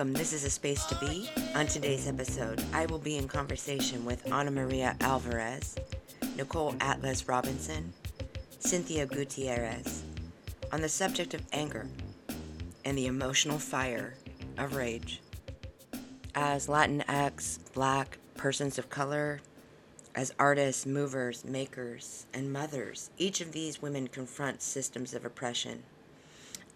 Welcome. This is a space to be. On today's episode, I will be in conversation with Ana Maria Alvarez, Nicole Atlas Robinson, Cynthia Gutierrez on the subject of anger and the emotional fire of rage. As Latinx, Black, persons of color, as artists, movers, makers, and mothers, each of these women confront systems of oppression,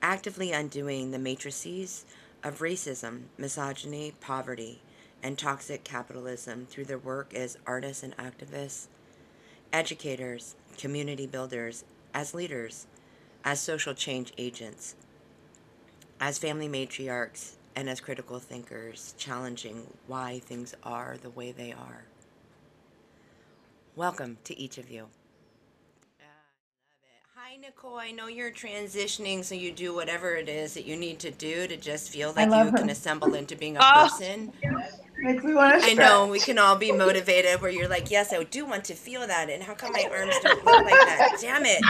actively undoing the matrices of racism, misogyny, poverty, and toxic capitalism through their work as artists and activists, educators, community builders, as leaders, as social change agents, as family matriarchs, and as critical thinkers, challenging why things are the way they are. Welcome to each of you. Hi, Nicole. I know you're transitioning, so you do whatever it is that you need to do to just feel like you love can assemble into being a Oh. person. Makes me want to I know we can all be motivated where you're like, yes, I do want to feel that. And how come my arms don't look like that? Damn it.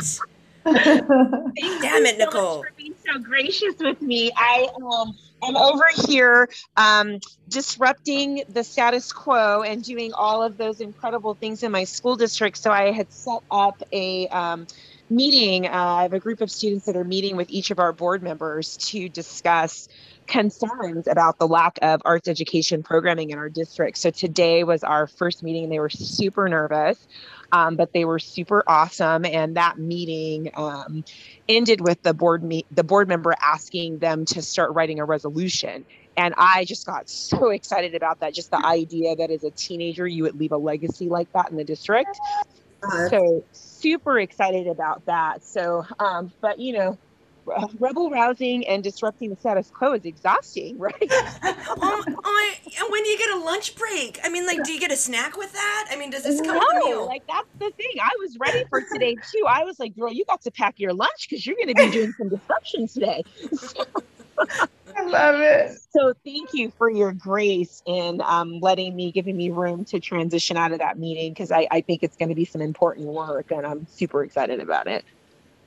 Thank Damn you it, so much Nicole. for being so gracious with me. I um, am over here um, disrupting the status quo and doing all of those incredible things in my school district. So I had set up a um, meeting. Uh, I have a group of students that are meeting with each of our board members to discuss concerns about the lack of arts education programming in our district. So today was our first meeting, and they were super nervous um, but they were super awesome. And that meeting um, ended with the board meet the board member asking them to start writing a resolution. And I just got so excited about that. Just the idea that as a teenager you would leave a legacy like that in the district. So super excited about that. So, um, but you know. Rebel rousing and disrupting the status quo is exhausting, right? Oh, oh, and when do you get a lunch break? I mean, like, do you get a snack with that? I mean, does this come No, meal? like that's the thing. I was ready for today too. I was like, girl, you got to pack your lunch because you're going to be doing some disruption today. I love it. So thank you for your grace in um, letting me, giving me room to transition out of that meeting because I, I think it's going to be some important work and I'm super excited about it.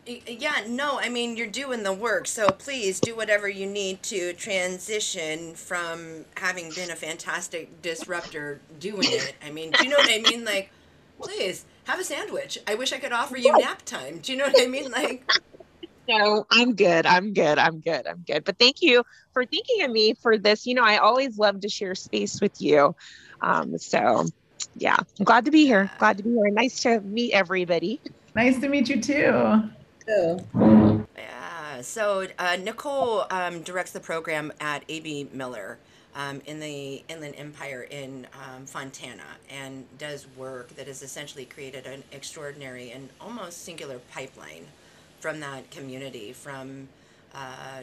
Y- Yeah, no, I mean, you're doing the work, so please do whatever you need to transition from having been a fantastic disruptor doing it. I mean, do you know what I mean? Like, please have a sandwich. I wish I could offer you nap time. Do you know what I mean? Like, No, I'm good. I'm good. I'm good. I'm good. But thank you for thinking of me for this. You know, I always love to share space with you. Um, so, yeah, I'm glad to be here. Glad to be here. Nice to meet everybody. Nice to meet you too. yeah. So uh, Nicole um, directs the program at AB Miller. Um, in the Inland Empire in um, Fontana, and does work that has essentially created an extraordinary and almost singular pipeline from that community, from uh,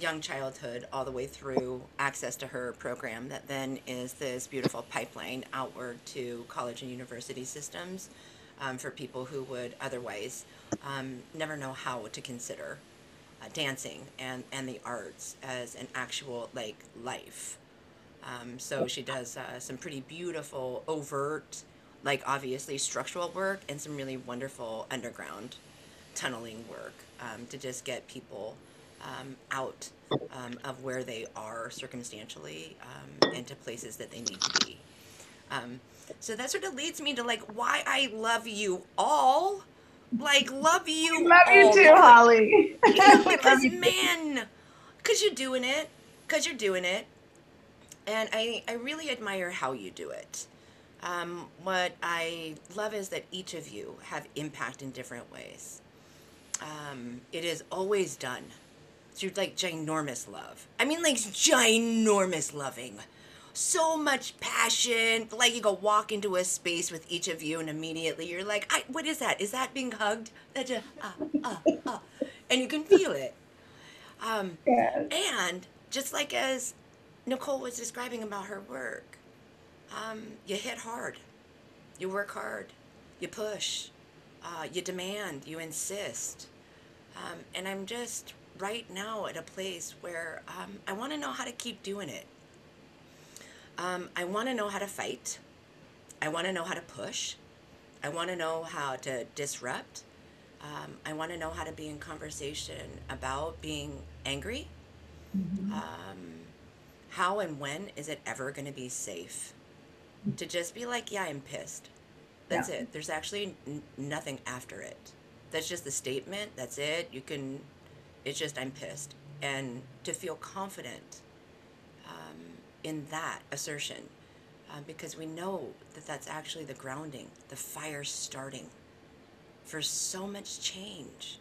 young childhood all the way through access to her program, that then is this beautiful pipeline outward to college and university systems um, for people who would otherwise um, never know how to consider uh, dancing and, and the arts as an actual like life. Um, so she does uh, some pretty beautiful, overt, like obviously structural work, and some really wonderful underground tunneling work um, to just get people um, out um, of where they are circumstantially um, into places that they need to be. Um, so that sort of leads me to like why I love you all. Like love you. Love you too, Holly. Because man, because you're doing it, because you're doing it, and I I really admire how you do it. Um, what I love is that each of you have impact in different ways. Um, it is always done through like ginormous love. I mean, like ginormous loving. So much passion. Like you go walk into a space with each of you, and immediately you're like, I, "What is that? Is that being hugged?" That just, uh, uh, uh, and you can feel it. Um, Yes. and just like as Nicole was describing about her work, um, you hit hard, you work hard, you push, uh, you demand, you insist. Um, and I'm just right now at a place where um, I want to know how to keep doing it. Um, I want to know how to fight. I want to know how to push. I want to know how to disrupt. Um, I want to know how to be in conversation about being angry, um, how and when is it ever going to be safe to just be like, yeah, I'm pissed. That's Yeah. it. There's actually n- nothing after it. That's just the statement. That's it. You can, it's just, I'm pissed. And to feel confident um, in that assertion, uh, because we know that that's actually the grounding, the fire starting for so much change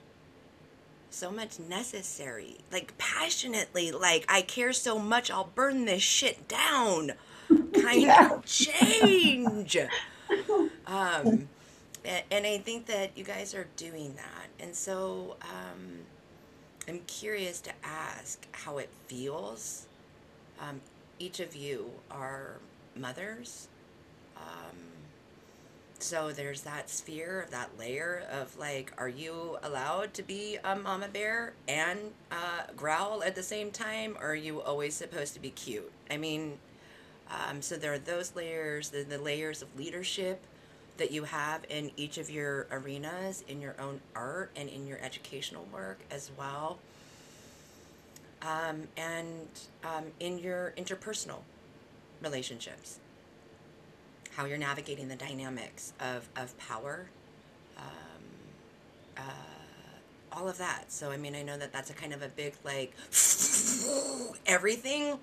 so much necessary like passionately like i care so much i'll burn this shit down kind Yeah. of change um and, and i think that you guys are doing that. And so um i'm curious to ask how it feels um each of you are mothers. Um so there's that sphere of that layer of like are you allowed to be a mama bear and uh, growl at the same time or are you always supposed to be cute? I mean um, so there are those layers the, the layers of leadership that you have in each of your arenas in your own art and in your educational work as well um, and um, in your interpersonal relationships how you're navigating the dynamics of, of power, um, uh, all of that. So, I mean, I know that that's a kind of a big, like, everything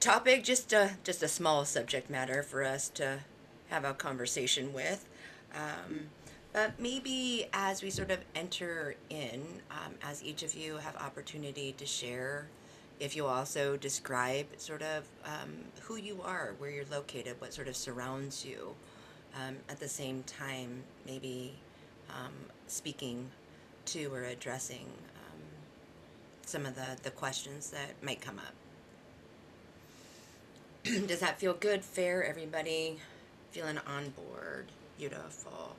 topic, just a, just a small subject matter for us to have a conversation with. Um, but maybe as we sort of enter in, um, as each of you have opportunity to share if you also describe sort of um, who you are, where you're located, what sort of surrounds you. Um, at the same time, maybe um, speaking to or addressing um, some of the, the questions that might come up. Does that feel good, fair, everybody? Feeling on board? Beautiful.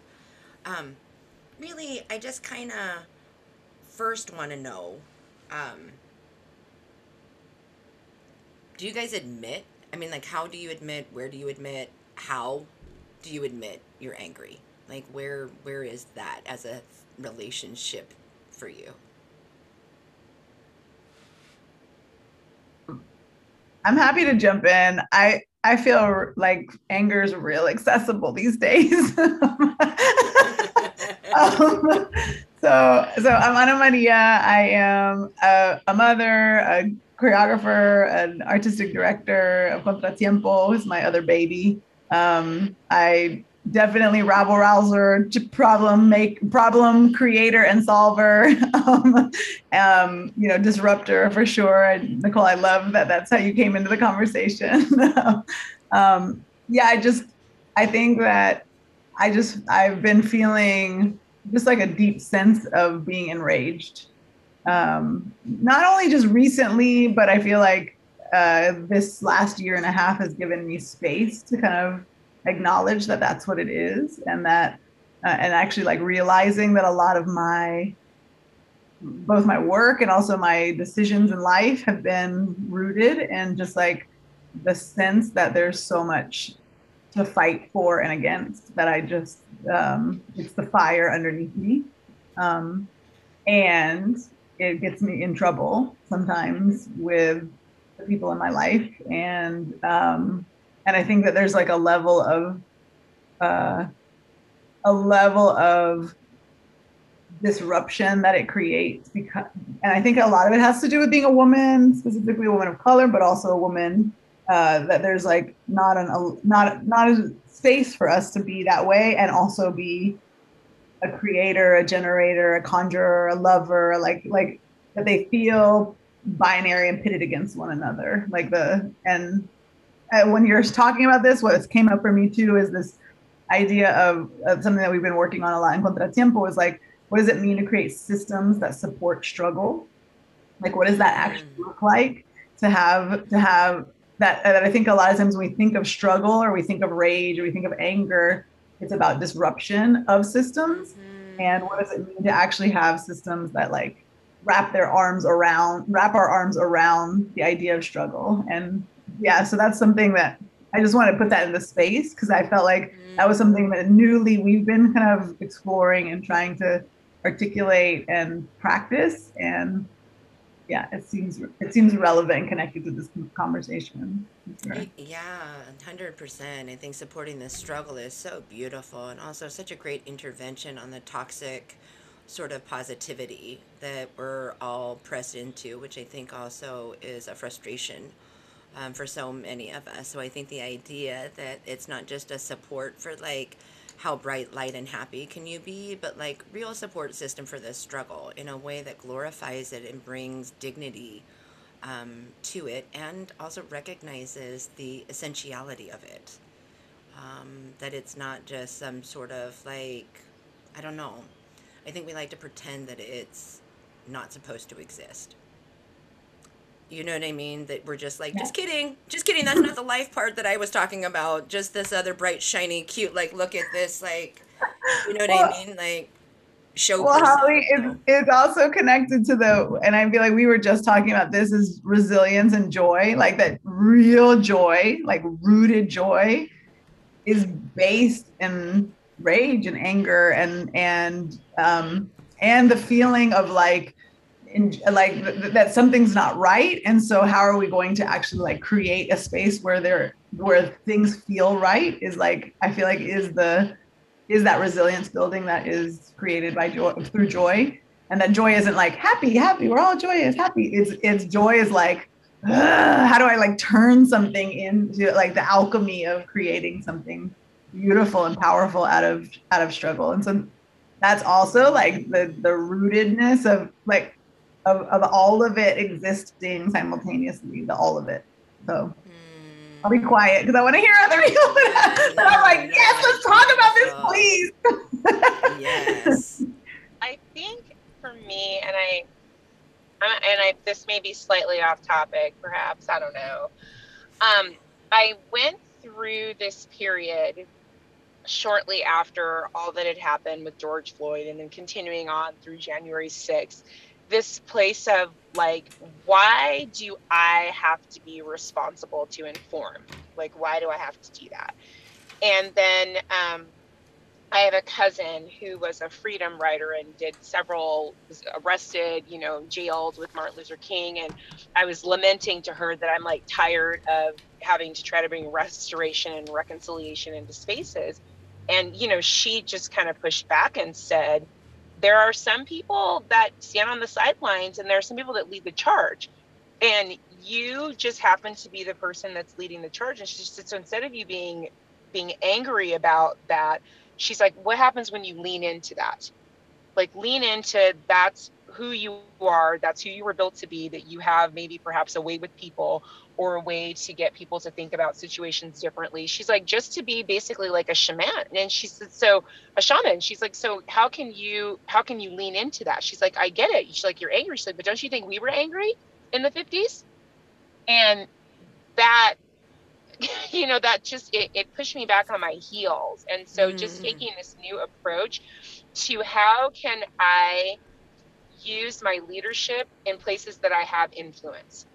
Um, really, I just kind of first want to know. Um, do you guys admit? I mean, like, how do you admit? Where do you admit? How do you admit you're angry? Like, where where is that as a relationship for you? I'm happy to jump in. I I feel like anger is real accessible these days. um, so so I'm Ana Maria. I am a, a mother, a choreographer, an artistic director of Contratiempo, who's my other baby. Um, I definitely rabble rouser, problem make problem creator and solver. um, um, you know, disruptor for sure. And Nicole, I love that that's how you came into the conversation. um, yeah, I just, I think that I just, I've been feeling just like a deep sense of being enraged. Um, not only just recently, but I feel like uh, this last year and a half has given me space to kind of acknowledge that that's what it is and that, uh, and actually like realizing that a lot of my, both my work and also my decisions in life have been rooted in just like the sense that there's so much to fight for and against that I just um, it's the fire underneath me, um, and it gets me in trouble sometimes with the people in my life, and um, and I think that there's like a level of uh, a level of disruption that it creates because and i think a lot of it has to do with being a woman specifically a woman of color but also a woman uh, that there's like not an a, not not a space for us to be that way and also be a creator a generator a conjurer a lover like like that they feel binary and pitted against one another like the and Uh, when you're talking about this what came up for me too is this idea of, of something that we've been working on a lot in contratiempo is like what does it mean to create systems that support struggle? Like what does that mm. actually look like to have to have that that i think a lot of times when we think of struggle or we think of rage or we think of anger it's about disruption of systems. Mm. And what does it mean to actually have systems that like wrap their arms around wrap our arms around the idea of struggle? And yeah so that's something that i just want to put that in the space because i felt like that was mm. something that newly we've been kind of exploring and trying to articulate and practice and yeah, it seems it seems relevant and connected to this conversation. Sure. Yeah, hundred percent. I think supporting this struggle is so beautiful, and also such a great intervention on the toxic sort of positivity that we're all pressed into, which I think also is a frustration um, for so many of us. So I think the idea that it's not just a support for like how bright, light, and happy can you be, but like real support system for this struggle in a way that glorifies it and brings dignity um, to it and also recognizes the essentiality of it. Um, that it's not just some sort of like, I don't know. I think we like to pretend that it's not supposed to exist. You know what I mean? That we're just like, Yeah. just kidding, just kidding. That's not the life part that I was talking about. Just this other bright, shiny, cute, like, look at this, like, you know what Well- I mean? Like, show Well, person. Holly, know? it's, it's also connected to the, and I feel like we were just talking about this is resilience and joy, like that real joy, like rooted joy is based in rage and anger and, and, um, and the feeling of like, in, like th- th- that something's not right. And so how are we going to actually like create a space where there, where things feel right is like, I feel like is the, is that resilience building that is created by joy through joy. And that joy isn't like happy happy we're all joyous happy. It's it's joy is like how do i like turn something into like the alchemy of creating something beautiful and powerful out of out of struggle. And so that's also like the the rootedness of like of, of all of it existing simultaneously the all of it so I'll be quiet because I want to hear other people. but I'm like, yes, let's talk about this, No. please. Yes. I think for me, and I, I'm- and I, this may be slightly off topic, perhaps I don't know. Um, I went through this period shortly after all that had happened with George Floyd, and then continuing on through January 6th. This place of like, why do I have to be responsible to inform? Like, why do I have to do that? And then um, I have a cousin who was a freedom writer and did several, was arrested, you know, jailed with Martin Luther King. And I was lamenting to her that I'm like tired of having to try to bring restoration and reconciliation into spaces. And, you know, she just kind of pushed back and said, there are some people that stand on the sidelines and there are some people that lead the charge. And you just happen to be the person that's leading the charge. And she said, so instead of you being being angry about that, she's like, what happens when you lean into that? Like lean into that's who you are, that's who you were built to be, that you have maybe perhaps a way with people or a way to get people to think about situations differently. She's like, just to be basically like a shaman. And she said, so a shaman. She's like, so how can you how can you lean into that? She's like, I get it. She's like, you're angry. She's like, but don't you think we were angry in the 50s? And that you know that just it, it pushed me back on my heels and so just Mm. taking this new approach to how can i use my leadership in places that i have influence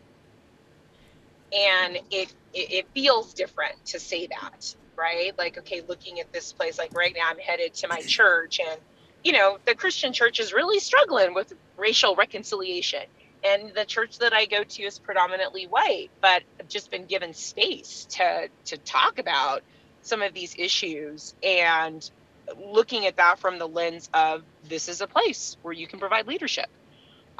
and it, it it feels different to say that right? Like okay looking at this place like right now i'm headed to my church and you know the christian church is really struggling with racial reconciliation. And the church that I go to is predominantly white, but I've just been given space to to talk about some of these issues. And looking at that from the lens of this is a place where you can provide leadership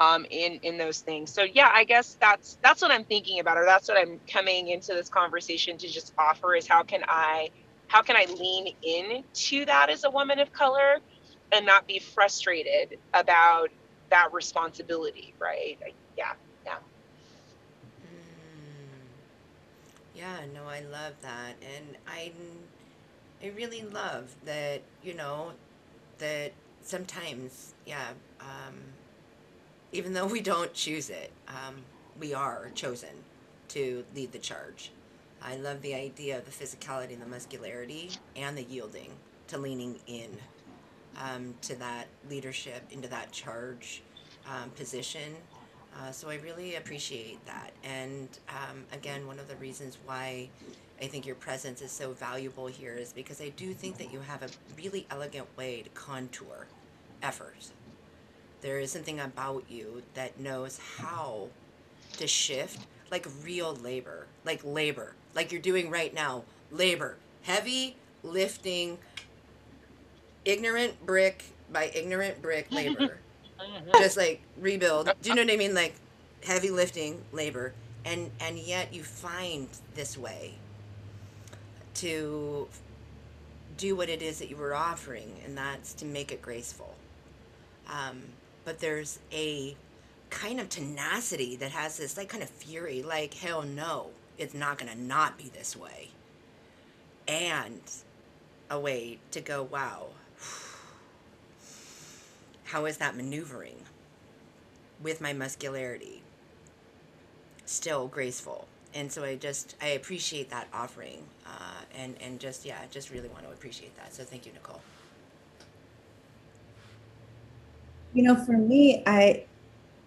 um, in in those things. So yeah, I guess that's that's what I'm thinking about, or that's what I'm coming into this conversation to just offer is how can I how can I lean into that as a woman of color and not be frustrated about that responsibility, right? Yeah, yeah. Mm. Yeah, no, I love that, and I, I really love that. You know, that sometimes, yeah, um, even though we don't choose it, um, we are chosen to lead the charge. I love the idea of the physicality, and the muscularity, and the yielding to leaning in um, to that leadership, into that charge um, position. Uh, so I really appreciate that. And um, again, one of the reasons why I think your presence is so valuable here is because I do think that you have a really elegant way to contour effort. There is something about you that knows how to shift like real labor, like labor, like you're doing right now. Labor, heavy lifting, ignorant brick by ignorant brick labor. Just like rebuild. Do you know what I mean? Like heavy lifting labor. And and yet you find this way to do what it is that you were offering, and that's to make it graceful. Um, but there's a kind of tenacity that has this like kind of fury, like hell no, it's not gonna not be this way, and a way to go, wow, how is that maneuvering with my muscularity? Still graceful and so I just I appreciate that offering, uh, and and just yeah, I just really want to appreciate that. So thank you, Nicole. You know, for me, I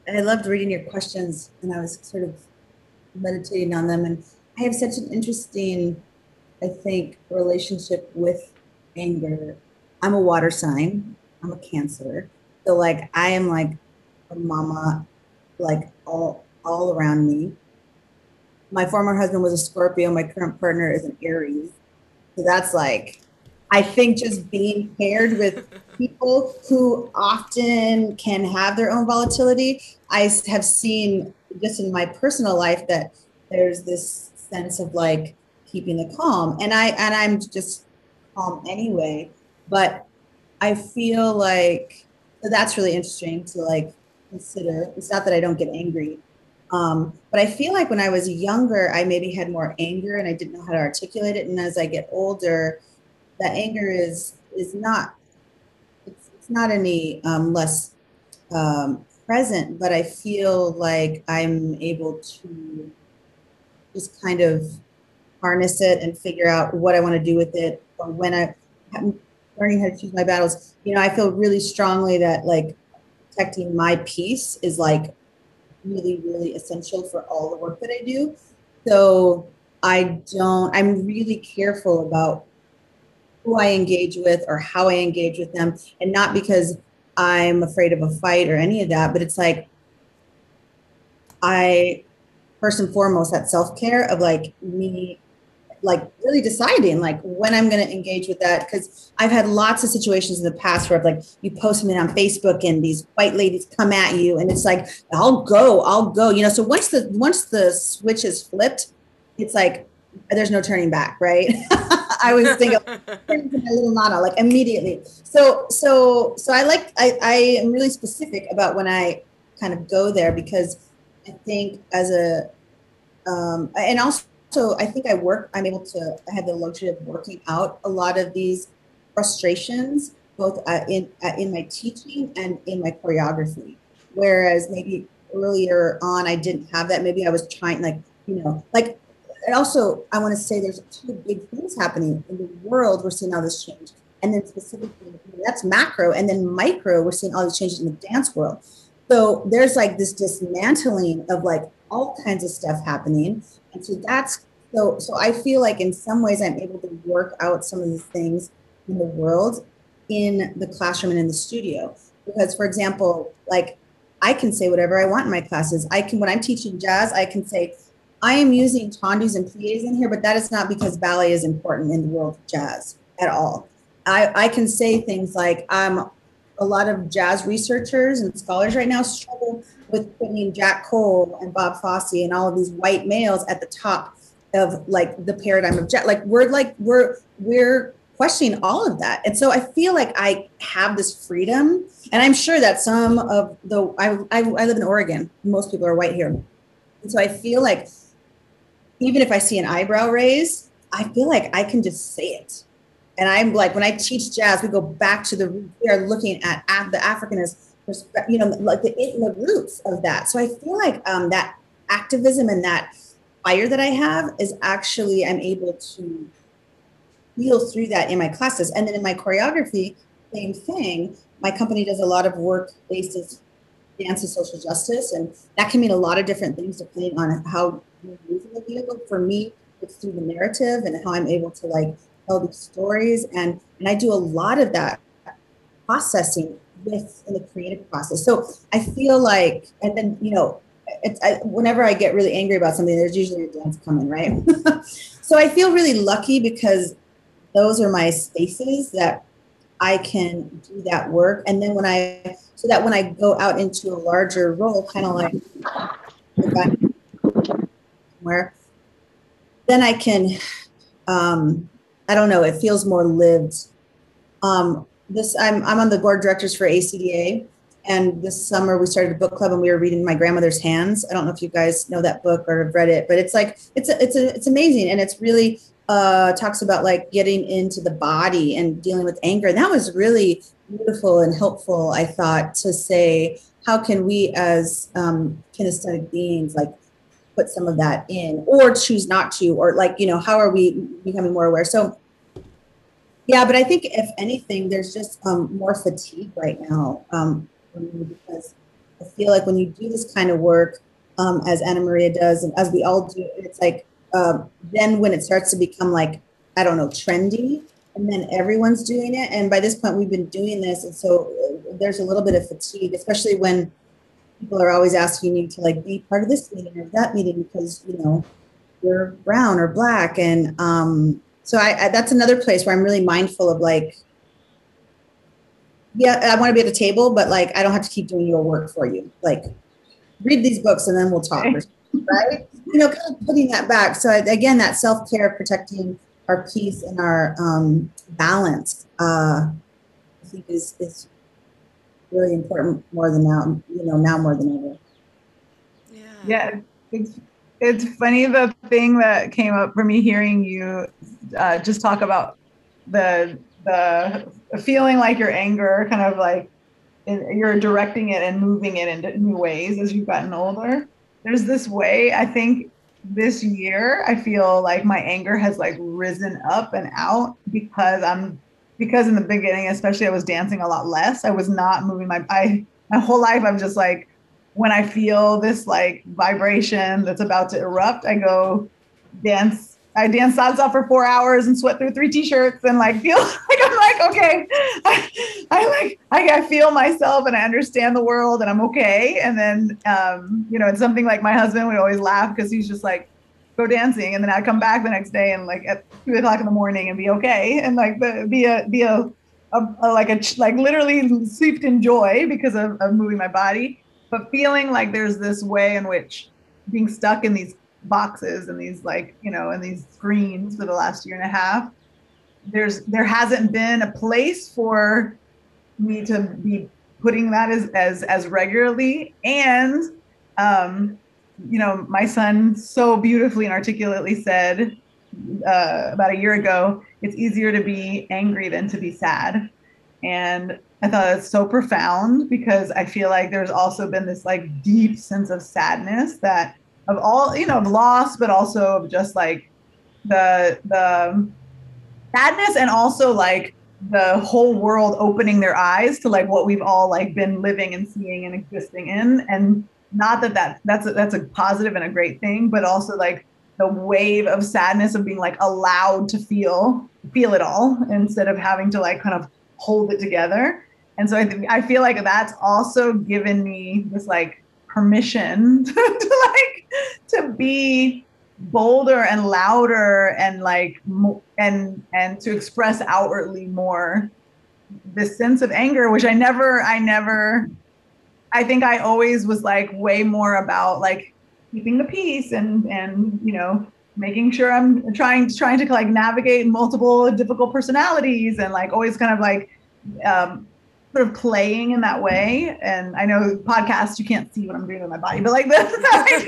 I loved reading your questions, and I was sort of meditating on them, and I have such an interesting, I think, relationship with anger. I'm a water sign. I'm a Cancer, so like I am like a mama, like all all around me my former husband was a Scorpio. My current partner is an Aries. So that's like, I think just being paired with people who often can have their own volatility. I have seen just in my personal life that there's this sense of like keeping the calm, and I and I'm just calm anyway. But I feel like that's really interesting to like consider. It's not that I don't get angry, um, but I feel like when I was younger, I maybe had more anger and I didn't know how to articulate it. And as I get older, that anger is is not it's, it's not any um, less um, present, but I feel like I'm able to just kind of harness it and figure out what I want to do with it or when I am learning how to choose my battles. You know, I feel really strongly that like protecting my peace is like really, really essential for all the work that I do. So I don't, I'm really careful about who I engage with or how I engage with them. And not because I'm afraid of a fight or any of that, but it's like, I, first and foremost, that self care of like me like really deciding like when I'm going to engage with that because I've had lots of situations in the past where I've like you post something on Facebook and these white ladies come at you and it's like I'll go I'll go you know so once the once the switch is flipped it's like there's no turning back right I was thinking my little nana like immediately so so so I like I I am really specific about when I kind of go there because I think as a um and also so I think I work, I'm able to, I have the luxury of working out a lot of these frustrations, both uh, in, uh, in my teaching and in my choreography. Whereas maybe earlier on, I didn't have that. Maybe I was trying like, you know, like, and also I want to say there's two big things happening in the world. We're seeing all this change. And then specifically, that's macro. And then micro, we're seeing all these changes in the dance world. So there's like this dismantling of like all kinds of stuff happening. And so that's so so I feel like in some ways I'm able to work out some of the things in the world in the classroom and in the studio. Because for example, like I can say whatever I want in my classes. I can when I'm teaching jazz, I can say, I am using tendus and plies in here, but that is not because ballet is important in the world of jazz at all. I, I can say things like um, a lot of jazz researchers and scholars right now struggle with putting Jack Cole and Bob Fosse and all of these white males at the top of like the paradigm of jazz. Like we're like we're we're questioning all of that, and so I feel like I have this freedom, and I'm sure that some of the I I, I live in Oregon. Most people are white here, and so I feel like even if I see an eyebrow raise, I feel like I can just say it. And I'm like, when I teach jazz, we go back to the we are looking at, the Africanist you know, like the, the roots of that. So I feel like um, that activism and that fire that I have is actually I'm able to feel through that in my classes. And then in my choreography, same thing. My company does a lot of work based in dance and social justice, and that can mean a lot of different things depending on how using vehicle. For me, it's through the narrative and how I'm able to like tell these stories, and and I do a lot of that processing with in the creative process. So I feel like, and then you know, it's I, whenever I get really angry about something, there's usually a dance coming, right? so I feel really lucky because those are my spaces that I can do that work, and then when I so that when I go out into a larger role, kind of like where then I can, um, I don't know, it feels more lived. Um, this I'm I'm on the board of directors for ACDA, and this summer we started a book club and we were reading My Grandmother's Hands. I don't know if you guys know that book or have read it, but it's like it's a, it's a, it's amazing and it's really uh, talks about like getting into the body and dealing with anger. And that was really beautiful and helpful. I thought to say how can we as um, kinesthetic beings like put some of that in or choose not to or like you know how are we becoming more aware? So yeah but i think if anything there's just um, more fatigue right now um, because i feel like when you do this kind of work um, as Ana Maria does and as we all do it's like uh, then when it starts to become like i don't know trendy and then everyone's doing it. And by this point we've been doing this. And so uh, there's a little bit of fatigue especially when people are always asking you to like be part of this meeting or that meeting because you know you're brown or black. And um so I, I that's another place where i'm really mindful of like yeah i want to be at the table but like i don't have to keep doing your work for you. Like read these books and then we'll talk right. you know kind of putting that back. So again that self-care protecting our peace and our um balance uh i think is is really important more than now, you know, now more than ever. Yeah. Yeah, it's it's funny the thing that came up for me hearing you uh, just talk about the the feeling like your anger, kind of like you're directing it and moving it into new ways as you've gotten older. There's this way I think this year I feel like my anger has like risen up and out because I'm because in the beginning, especially, I was dancing a lot less. I was not moving my I my whole life. I'm just like when I feel this like vibration that's about to erupt, I go dance. I dance salsa for four hours and sweat through three t-shirts and like feel like I'm like okay, I, I like I, I feel myself and I understand the world and I'm okay. And then um, you know, it's something like my husband would always laugh because he's just like go dancing, and then I'd come back the next day and like at two o'clock in the morning and be okay, and like be a be a, a, a like a like literally steeped in joy because of, of moving my body, but feeling like there's this way in which being stuck in these boxes and these like you know and these screens for the last year and a half there's there hasn't been a place for me to be putting that as as as regularly and um you know, my son so beautifully and articulately said uh, about a year ago, it's easier to be angry than to be sad. And I thought that's so profound because I feel like there's also been this like deep sense of sadness that of all, you know, of loss, but also of just like the the sadness and also like the whole world opening their eyes to like what we've all like been living and seeing and existing in and not that that that's a, that's a positive and a great thing, but also like the wave of sadness of being like allowed to feel feel it all instead of having to like kind of hold it together. And so I think I feel like that's also given me this like permission to, to like to be bolder and louder and like and and to express outwardly more this sense of anger which i never i never I think I always was like way more about like keeping the peace and and you know making sure I'm trying trying to like navigate multiple difficult personalities and like always kind of like um, sort of playing in that way. And I know podcasts you can't see what I'm doing with my body, but like this,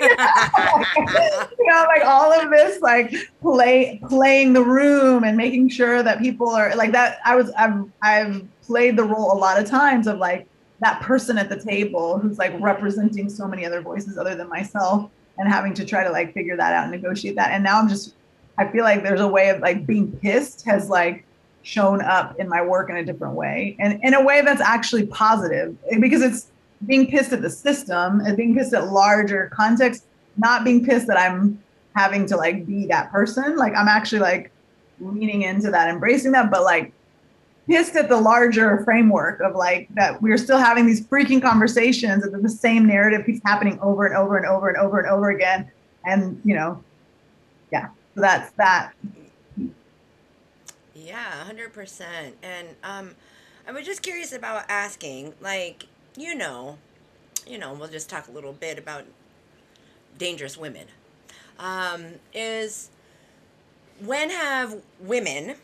you know, like all of this like play playing the room and making sure that people are like that. I was I've I've played the role a lot of times of like that person at the table who's like representing so many other voices other than myself and having to try to like figure that out and negotiate that. And now i'm just i feel like there's a way of like being pissed has like shown up in my work in a different way and in a way that's actually positive because it's being pissed at the system and being pissed at larger context not being pissed that i'm having to like be that person. Like i'm actually like leaning into that embracing that but like pissed at the larger framework of like that we're still having these freaking conversations and the same narrative keeps happening over and over and over and over and over again. And you know, yeah. So that's that. Yeah, hundred percent. And um, I was just curious about asking, like, you know, you know, we'll just talk a little bit about dangerous women. Um, is when have women,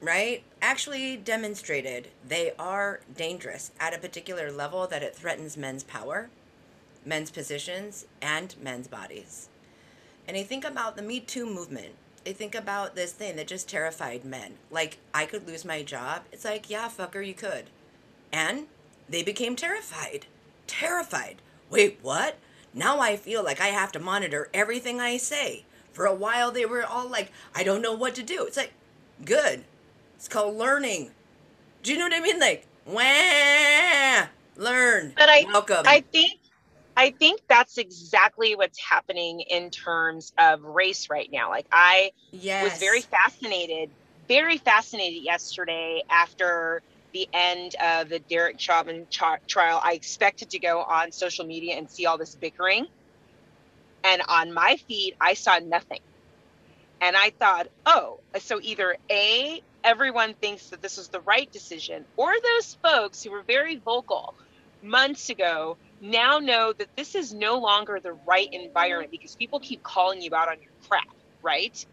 right, actually demonstrated they are dangerous at a particular level that it threatens men's power, men's positions, and men's bodies? And I think about the Me Too movement. I think about this thing that just terrified men. Like, I could lose my job. It's like, yeah, fucker, you could. And they became terrified. Terrified. Wait, what? Now I feel like I have to monitor everything I say. For a while, they were all like, I don't know what to do. It's like, good. It's called learning. Do you know what I mean? Like, wah, learn. But I, Welcome. I think, I think that's exactly what's happening in terms of race right now. Like I yes. was very fascinated, very fascinated yesterday after the end of the Derek Chauvin tra- trial. I expected to go on social media and see all this bickering. And on my feed, I saw nothing. And I thought, oh, so either A, everyone thinks that this is the right decision, or those folks who were very vocal months ago now know that this is no longer the right environment because people keep calling you out on your crap, right?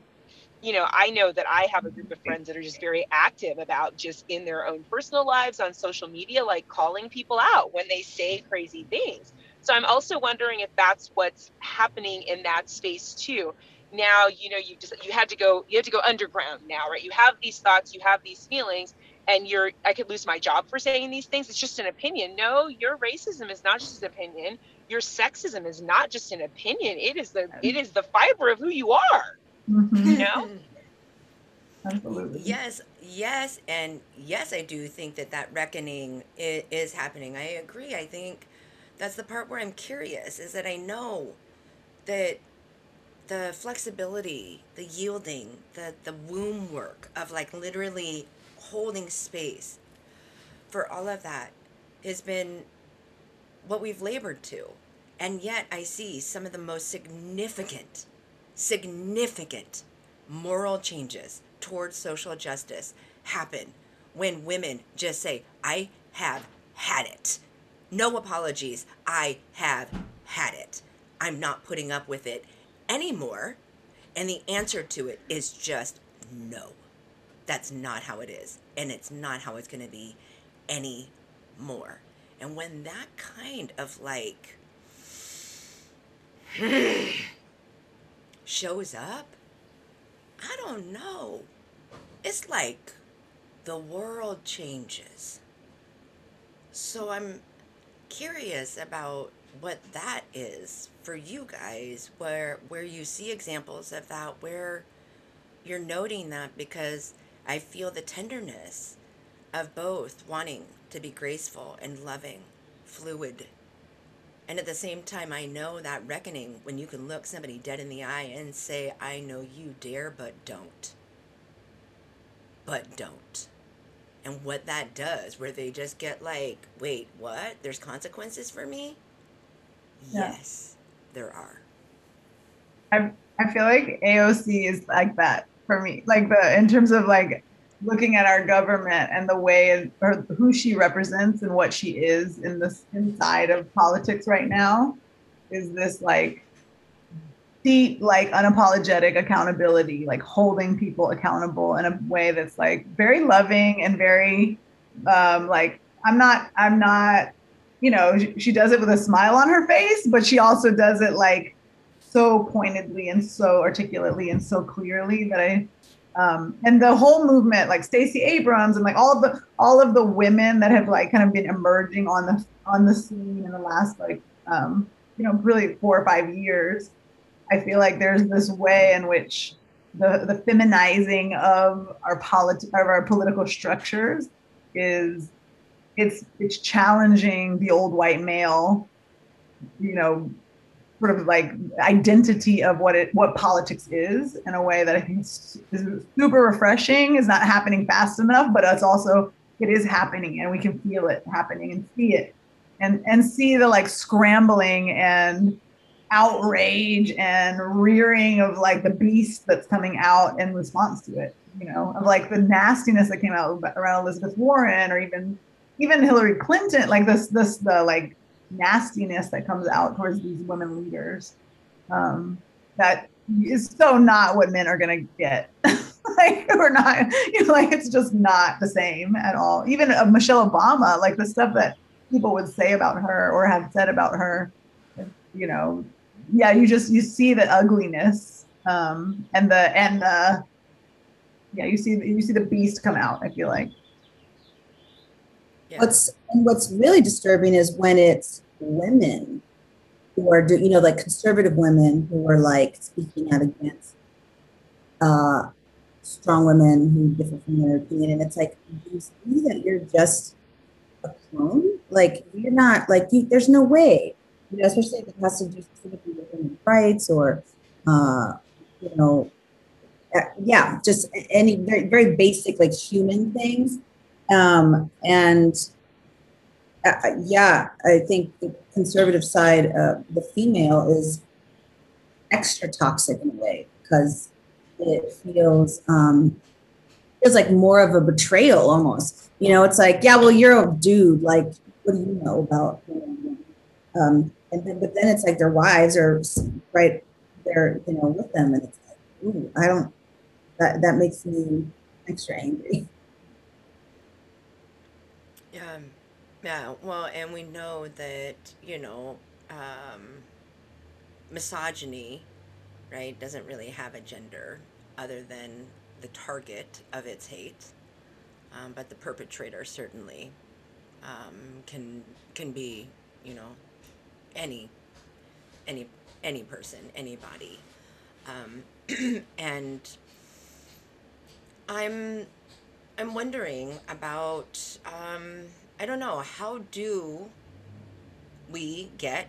You know, I know that I have a group of friends that are just very active about just in their own personal lives on social media, like calling people out when they say crazy things. So I'm also wondering if that's what's happening in that space too. Now, you know, you just you had to go you had to go underground now, right? You have these thoughts, you have these feelings, and you're I could lose my job for saying these things. It's just an opinion. No, your racism is not just an opinion. Your sexism is not just an opinion. It is the it is the fiber of who you are. Mhm. You know? Absolutely. Yes, yes, and yes, I do think that that reckoning is, is happening. I agree. I think that's the part where I'm curious is that I know that the flexibility, the yielding, the the womb work of like literally holding space for all of that has been what we've labored to. And yet I see some of the most significant, significant moral changes towards social justice happen when women just say, I have had it. No apologies. I have had it. I'm not putting up with it anymore. And the answer to it is just no. That's not how it is. And it's not how it's going to be anymore. And when that kind of like shows up, I don't know. It's like the world changes. So I'm curious about what that is for you guys where where you see examples of that where you're noting that because I feel the tenderness of both wanting to be graceful and loving, fluid. And at the same time, I know that reckoning when you can look somebody dead in the eye and say, I know you dare, but don't. But don't. And what that does, where they just get like, wait, what? There's consequences for me? Yeah. Yes, there are. I feel like AOC is like that for me. Like the in terms of like looking at our government and the way or who she represents and what she is in this inside of politics right now is this like deep like unapologetic accountability like holding people accountable in a way that's like very loving and very um like i'm not i'm not you know she, she does it with a smile on her face but she also does it like so pointedly and so articulately and so clearly that i um, and the whole movement, like Stacey Abrams and like all of the all of the women that have like kind of been emerging on the on the scene in the last like um, you know really four or five years, I feel like there's this way in which the the feminizing of our polit- of our political structures is it's it's challenging the old white male, you know, sort of like identity of what it what politics is in a way that I think is, super refreshing. Is not happening fast enough, but it's also it is happening, and we can feel it happening and see it, and and see the like scrambling and outrage and rearing of like the beast that's coming out in response to it. You know, of like the nastiness that came out around Elizabeth Warren or even even Hillary Clinton, like this this the like nastiness that comes out towards these women leaders um, that is so not what men are to get. like we're not, you know, like it's just not the same at all. Even uh, Michelle Obama, like the stuff that people would say about her or have said about her, you know, yeah, you just you see the ugliness um, and the and the yeah, you see you see the beast come out. I feel like. What's and what's really disturbing is when it's women who are, you know, like conservative women who are like speaking out against uh, strong women who differ from their opinion, and it's like you see that you're just a clone. Like you're not like you. There's no way, you know, especially if it has to do specifically with women's rights or, uh, you know, uh, yeah, just any very very basic like human things um, and uh, uh, yeah, I think the conservative side, the female is extra toxic in a way because it feels um, feels like more of a betrayal almost. You know, it's like, yeah, well, you're a dude. Like, what do you know about? um, and then, but then it's like their wives are right there, you know, with them, and it's like, ooh, I don't. That that makes me extra angry. Yeah, yeah. Well, and we know that you know um, misogyny, right, doesn't really have a gender other than the target of its hate, um, but the perpetrator certainly um, can can be, you know, any any any person, anybody, um, and I'm I'm wondering about, um, I don't know, how do we get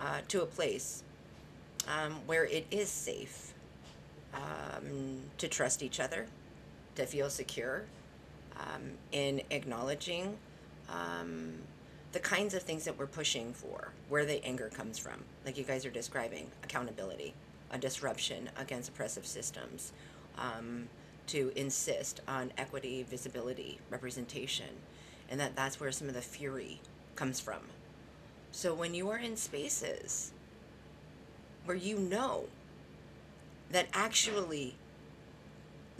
uh, to a place um, where it is safe um, to trust each other, to feel secure um, in acknowledging um, the kinds of things that we're pushing for, where the anger comes from, like you guys are describing accountability, a disruption against oppressive systems. Um, to insist on equity, visibility, representation, and that that's where some of the fury comes from. So when you are in spaces where you know that actually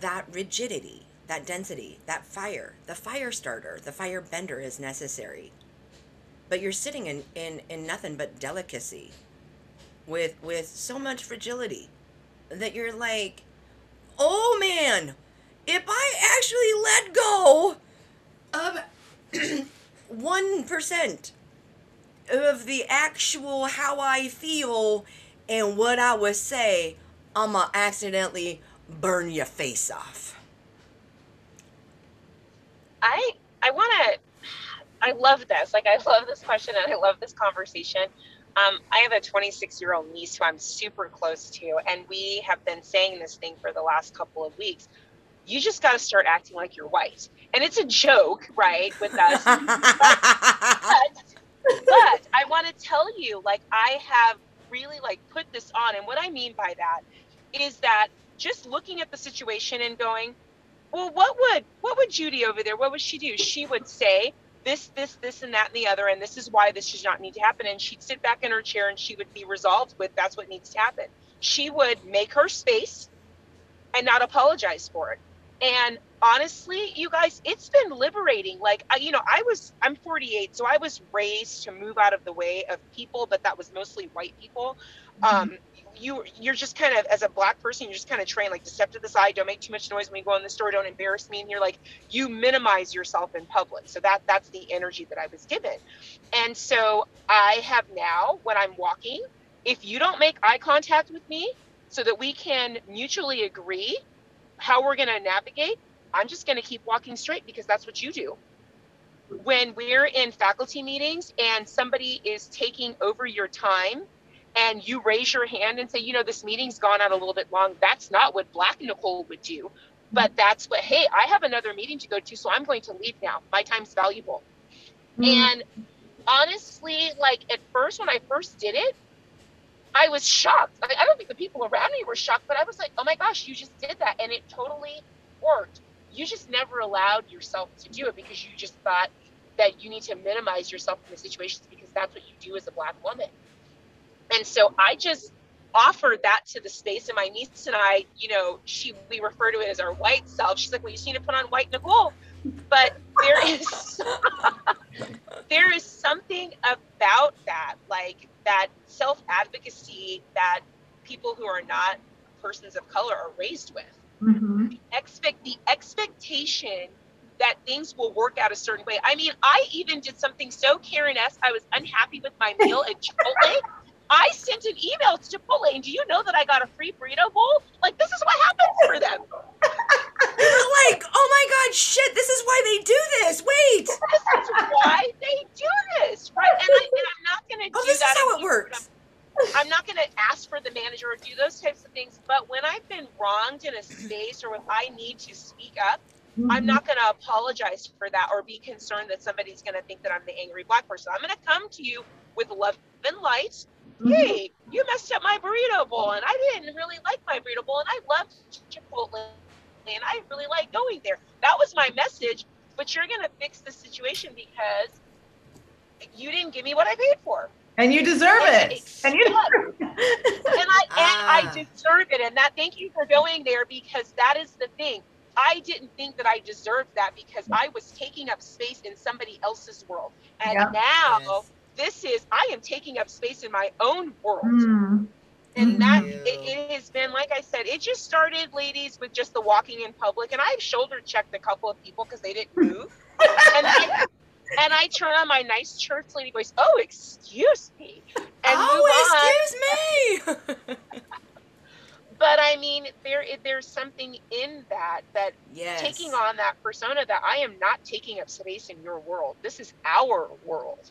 that rigidity, that density, that fire, the fire starter, the fire bender is necessary. But you're sitting in, in, in nothing but delicacy with with so much fragility that you're like oh man, if I actually let go of 1% of the actual how I feel and what I would say, I'm gonna accidentally burn your face off. I I want to I love this. Like I love this question and I love this conversation um, I have a 26 year old niece who I'm super close to, and we have been saying this thing for the last couple of weeks. You just got to start acting like you're white. And it's a joke, right, with us. but, but, but I want to tell you, like, I have really like put this on. And what I mean by that is that just looking at the situation and going, well, what would what would Judy over there? What would she do? She would say, this, this, this, and that, and the other, and this is why this does not need to happen. And she'd sit back in her chair and she would be resolved with that's what needs to happen. She would make her space and not apologize for it. And honestly, you guys, it's been liberating. Like, I, you know, I was, I'm 48, so I was raised to move out of the way of people, but that was mostly white people. Mm-hmm. Um, you you're just kind of as a black person you're just kind of trained like to step to the side don't make too much noise when you go in the store don't embarrass me and you're like you minimize yourself in public. So that that's the energy that i was given. And so i have now when i'm walking if you don't make eye contact with me so that we can mutually agree how we're going to navigate i'm just going to keep walking straight because that's what you do. When we're in faculty meetings and somebody is taking over your time and you raise your hand and say, you know, this meeting's gone on a little bit long, that's not what Black Nicole would do. But that's what, hey, I have another meeting to go to, so I'm going to leave now. My time's valuable. Mm. And honestly, like at first, when I first did it, I was shocked. I, I don't think the people around me were shocked, but I was like, oh my gosh, you just did that. And it totally worked. You just never allowed yourself to do it because you just thought that you need to minimize yourself in the situations because that's what you do as a black woman. And so I just offered that to the space and my niece and I, you know, she we refer to it as our white self. She's like, Well, you just need to put on white Nicole. But there is there is something about that, like that self-advocacy that people who are not persons of color are raised with. Mhm. Expect the expectation that things will work out a certain way. I mean, I even did something so Karen-esque. I was unhappy with my meal at Chipotle. I sent an email to Chipotle, and do you know that I got a free burrito bowl? Like, this is what happens for them. You're like, oh my god, shit, this is why they do this. Wait. This is why they do this, right? And, I, and I'm not going to Oh, do this is how it works. I'm not going to ask for the manager or do those types of things. But when I've been wronged in a space or if I need to speak up, I'm Mm-hmm. not going to apologize for that or be concerned that somebody's going to think that I'm the angry black person. I'm going to come to you with love and light. Mhm. Hey, you messed up my burrito bowl, and I didn't really like my burrito bowl, and I loved Chipotle, and I really like going there. That was my message. But you're going to fix the situation because you didn't give me what I paid for. And you deserve And it. it's And you deserve it. and I Ah. and I deserve it. And that thank you for going there because that is the thing. I didn't think that I deserved that because I was taking up space in somebody else's world. And Yeah. now Yes. This is I am taking up space in my own world. Mm. And that Mhm. it, it has been like I said, it just started, ladies, with just the walking in public. And I've shoulder checked a couple of people because they didn't move. and I and I turn on my nice church lady voice, oh excuse me. And oh, move on. excuse me. but I mean, there there's something in that that yes. taking on that persona that I am not taking up space in your world. This is our world.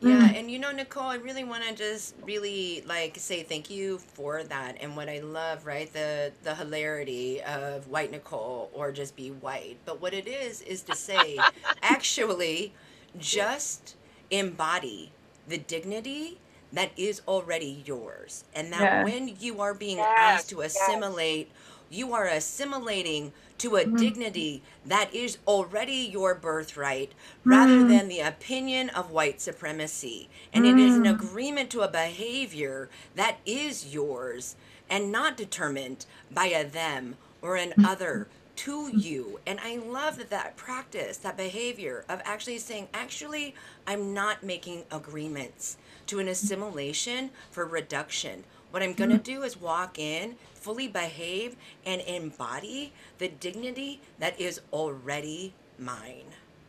Yeah, Mm. and you know, Nicole, I really want to just really like say thank you for that. And what I love, right, the the hilarity of white Nicole or just be white. But what it is is to say, actually, just embody the dignity that is already yours, and that Yes. when you are being Yes, asked to yes. assimilate, you are assimilating to a Mhm. dignity that is already your birthright rather Mm. than the opinion of white supremacy. And it is an Mm. agreement to a behavior that is yours and not determined by a them or an Mm. other to you. And I love that that practice, that behavior of actually saying, actually, I'm not making agreements to an assimilation for reduction. What I'm going to do is walk in, fully behave, and embody the dignity that is already mine.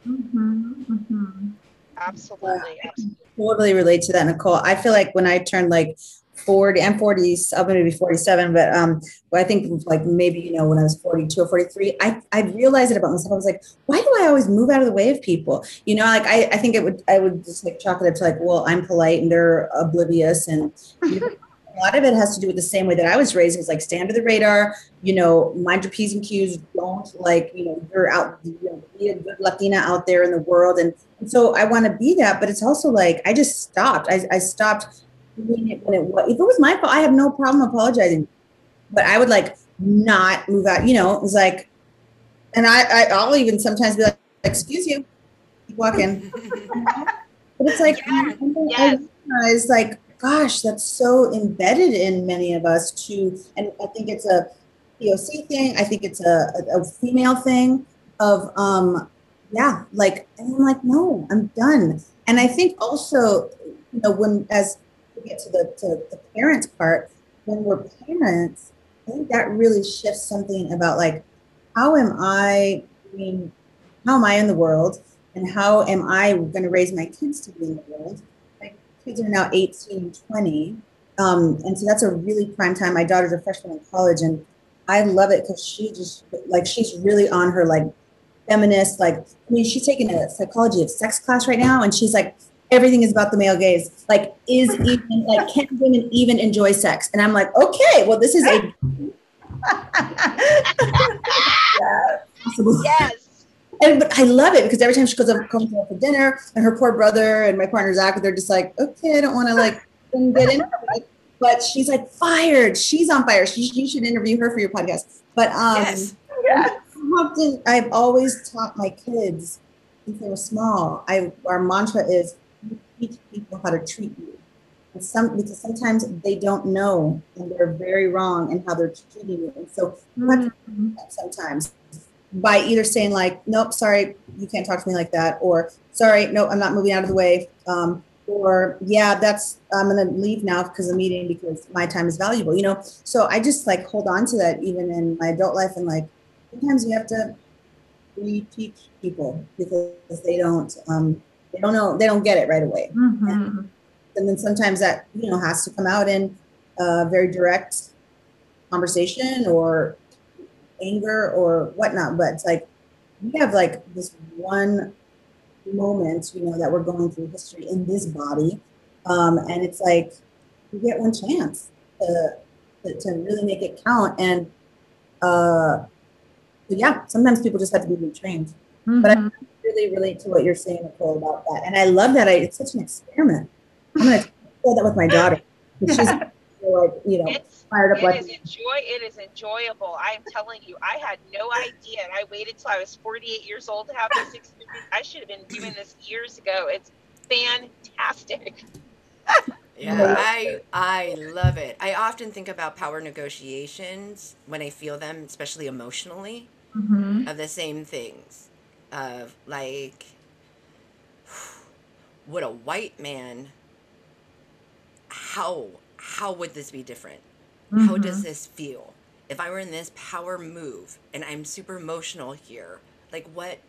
Mhm, mhm. Absolutely. absolutely. totally relate to that, Nicole. I feel like when I turned like 40, I'm 40, I'm going to be 47, but um, well, I think like maybe, you know, when I was 42 or 43, I, I realized it about myself. I was like, why do I always move out of the way of people? You know, like I, I think it would, I would just like chalk it up to like, well, I'm polite and they're oblivious. And you know, a lot of it has to do with the same way that I was raised. It's like stand to the radar, you know, mind your P's and Q's. Don't like, you know, you're out, you know, be a good Latina out there in the world. And, and so I want to be that, but it's also like, I just stopped. I, I stopped doing it when it was, if it was my fault, I have no problem apologizing. But I would like not move out, you know, it was like, and I, I I'll even sometimes be like, excuse you, keep walking. But it's like, Yes, I yes. realize, like, gosh, that's so embedded in many of us too. And I think it's a POC thing. I think it's a, a, a female thing of, um, yeah, like, and I'm like, no, I'm done. And I think also, you know, when as we get to the to the parents part, when we're parents, I think that really shifts something about like, how am I being, how am I in the world, and how am I going to raise my kids to be in the world? Kids are now 18 and 20, um, and so that's a really prime time. My daughter's a freshman in college, and I love it because she just like she's really on her like feminist like I mean she's taking a psychology of sex class right now, and she's like everything is about the male gaze. Like, is even like can women even enjoy sex? And I'm like, okay, well, this is a possible. Yes. And but I love it because every time she goes up comes up for dinner, and her poor brother and my partner Zach, they're just like, okay, I don't want to like get into it. But she's like fired. She's on fire. She, you should interview her for your podcast. But um, yes. Often I've always taught my kids since they were small. I our mantra is teach people how to treat you. And some because sometimes they don't know and they're very wrong in how they're treating you. And so you have to Mhm. sometimes by either saying like, nope, sorry, you can't talk to me like that, or sorry, no, I'm not moving out of the way. Um, or yeah, that's I'm gonna leave now because of the meeting because my time is valuable, you know. So I just like hold on to that even in my adult life and like sometimes you have to reteach people because they don't um they don't know they don't get it right away. Mhm. And then sometimes that, you know, has to come out in a very direct conversation or anger or whatnot. But it's like we have like this one moment, you know, that we're going through history in this body. Um, and it's like you get one chance to, to, to really make it count. And uh, yeah, sometimes people just have to be retrained. But I Mhm. really relate to what you're saying, Nicole, about that. And I love that. I, it's such an experiment. I'm going to share that with my daughter. She's like, you know, It's fired up it like is enjoy it is enjoyable. I am telling you, I had no idea and I waited till I was 48 years old to have this experience. I should have been doing this years ago. It's fantastic. Yeah, I I love it. I often think about power negotiations when I feel them, especially emotionally, Mhm. of the same things. Of like would a white man how how would this be different? How does Mhm. this feel? If I were in this power move and I'm super emotional here, like what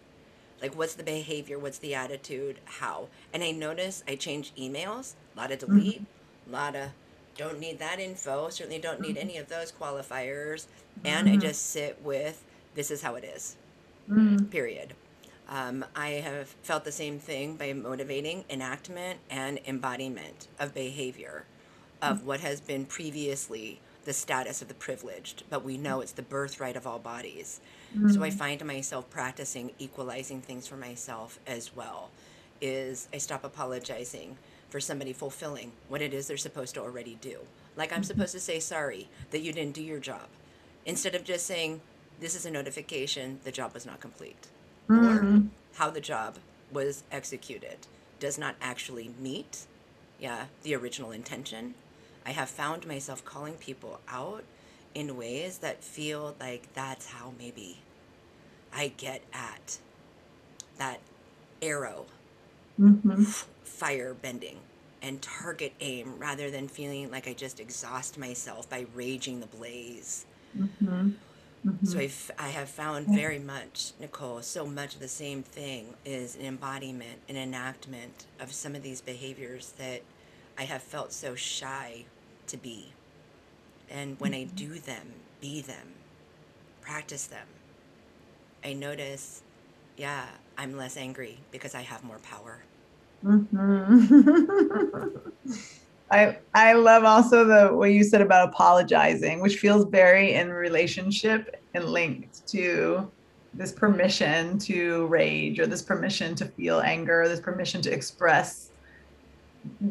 like what's the behavior what's the attitude how and i notice i change emails a lot of delete a lot of don't need that info certainly don't need any of those qualifiers and i Mhm. just sit with this is how it is Mhm. period um, i have felt the same thing by motivating enactment and embodiment of behavior of what has been previously the status of the privileged but we know it's the birthright of all bodies so I find myself practicing equalizing things for myself as well. Is I stop apologizing for somebody fulfilling what it is they're supposed to already do. Like I'm supposed to say sorry that you didn't do your job, instead of just saying this is a notification the job was not complete, or Mhm. how the job was executed does not actually meet, yeah, the original intention. I have found myself calling people out in ways that feel like that's how maybe I get at that arrow Mhm. fire bending and target aim rather than feeling like I just exhaust myself by raging the blaze. Mhm. So Mhm. I've, I have found very much, Nicole, so much of the same thing is an embodiment, an enactment of some of these behaviors that I have felt so shy to be. And when I do them, be them, practice them, I notice, yeah, I'm less angry because I have more power. Mhm. I I love also the what you said about apologizing, which feels very in relationship and linked to this permission to rage or this permission to feel anger, this permission to express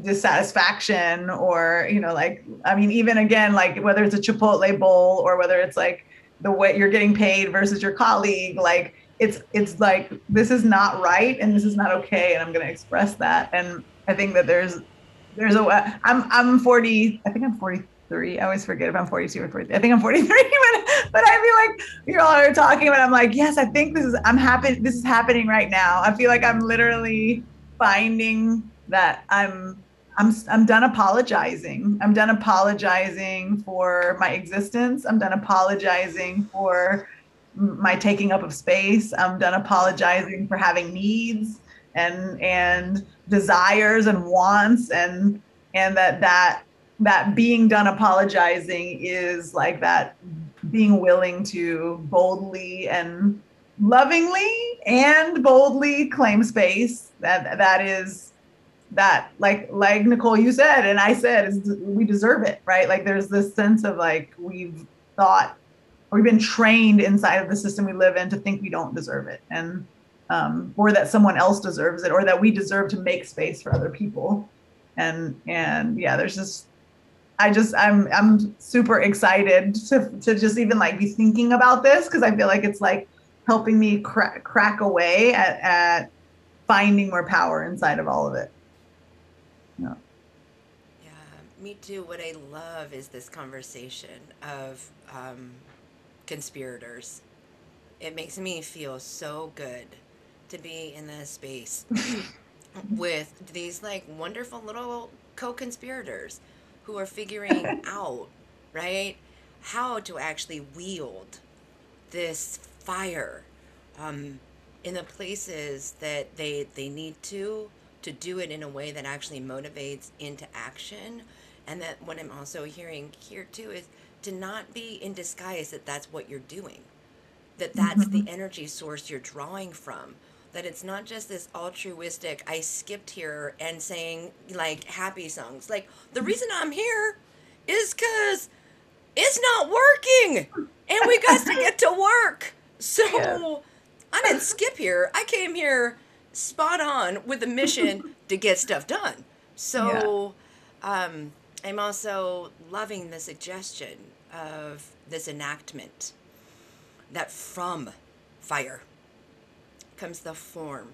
dissatisfaction or you know like I mean even again like whether it's a Chipotle bowl or whether it's like the way you're getting paid versus your colleague like it's it's like this is not right and this is not okay and i'm going to express that. And i think that there's there's a i'm i'm 40 i think i'm 43 i always forget if i'm 42 or 43 i think i'm 43 but but i feel like you're all are talking about i'm like yes i think this is i'm happy this is happening right now. I feel like i'm literally finding that i'm i'm i'm done apologizing. I'm done apologizing for my existence. I'm done apologizing for my taking up of space. I'm done apologizing for having needs and and desires and wants and and that that that being done apologizing is like that being willing to boldly and lovingly and boldly claim space. That that is that like like nicole you said and i said we deserve it right? Like there's this sense of like we've thought we've been trained inside of the system we live in to think we don't deserve it and um, or that someone else deserves it or that we deserve to make space for other people. And and yeah there's just i just i'm i'm super excited to to just even like be thinking about this because i feel like it's like helping me crack crack away at at finding more power inside of all of it yeah Yeah, me too. What I love is this conversation of um, conspirators. It makes me feel so good to be in this space with these like wonderful little co-conspirators who are figuring out, right, how to actually wield this fire um, in the places that they they need to to do it in a way that actually motivates into action. And that what i'm also hearing here too is to not be in disguise that that's what you're doing that that's the mm-hmm. energy source you're drawing from. That it's not just this altruistic i skipped here and saying like happy songs. Like the mm-hmm. reason i'm here is because it's not working and we got to get to work. So Yeah. i didn't skip here. I came here spot on with the mission to get stuff done. So um, i'm also loving the suggestion of this enactment that from fire comes the form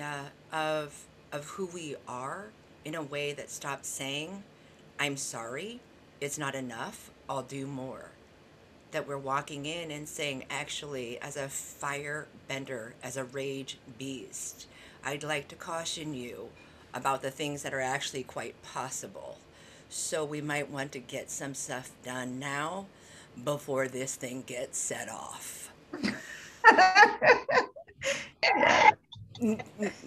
uh, of of who we are in a way that stops saying i'm sorry it's not enough i'll do more that we're walking in and saying actually as a fire bender as a rage beast i'd like to caution you about the things that are actually quite possible so we might want to get some stuff done now before this thing gets set off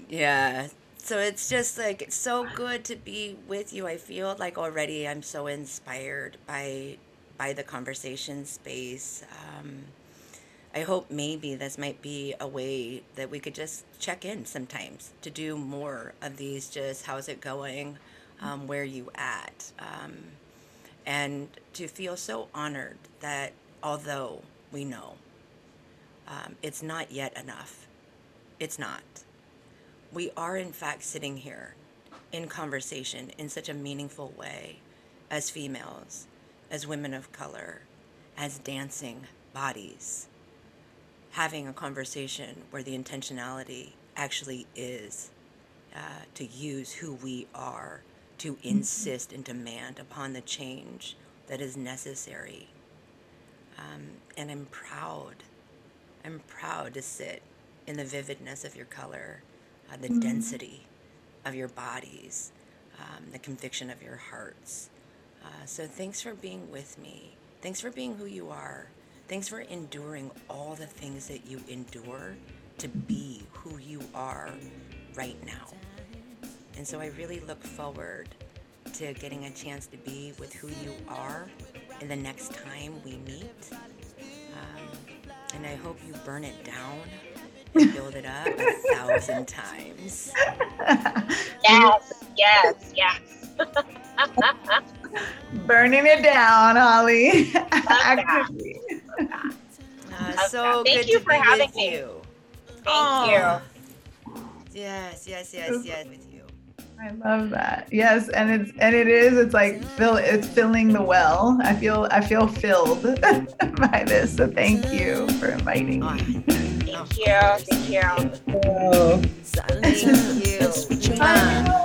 Yeah. So it's just like it's so good to be with you. I feel like already I'm so inspired by by the conversation space. Um, I hope maybe this might be a way that we could just check in sometimes to do more of these. Just how's it going? Um, where you at? Um, and to feel so honored that although we know um, it's not yet enough, it's not we are in fact sitting here in conversation in such a meaningful way as females, as women of color, as dancing bodies, having a conversation where the intentionality actually is uh, to use who we are to insist and demand upon the change that is necessary. Um, and I'm proud. I'm proud to sit in the vividness of your color, uh, the density of your bodies, um, the conviction of your hearts. Uh, so thanks for being with me. Thanks for being who you are. Thanks for enduring all the things that you endure to be who you are right now. And so I really look forward to getting a chance to be with who you are in the next time we meet. Um, and I hope you burn it down and build it up a thousand times. Yes, yes, yes. Burning it down, Holly. Actively. Uh, so Thank good you to for be having with me. you. Thank Oh. Yes, yes, yes, yes, with you. I love that. Yes, and it's and it is. It's like fill. It's filling the well. I feel. I feel filled by this. So thank you for inviting me. you. Thank you. Thank you. Oh. thank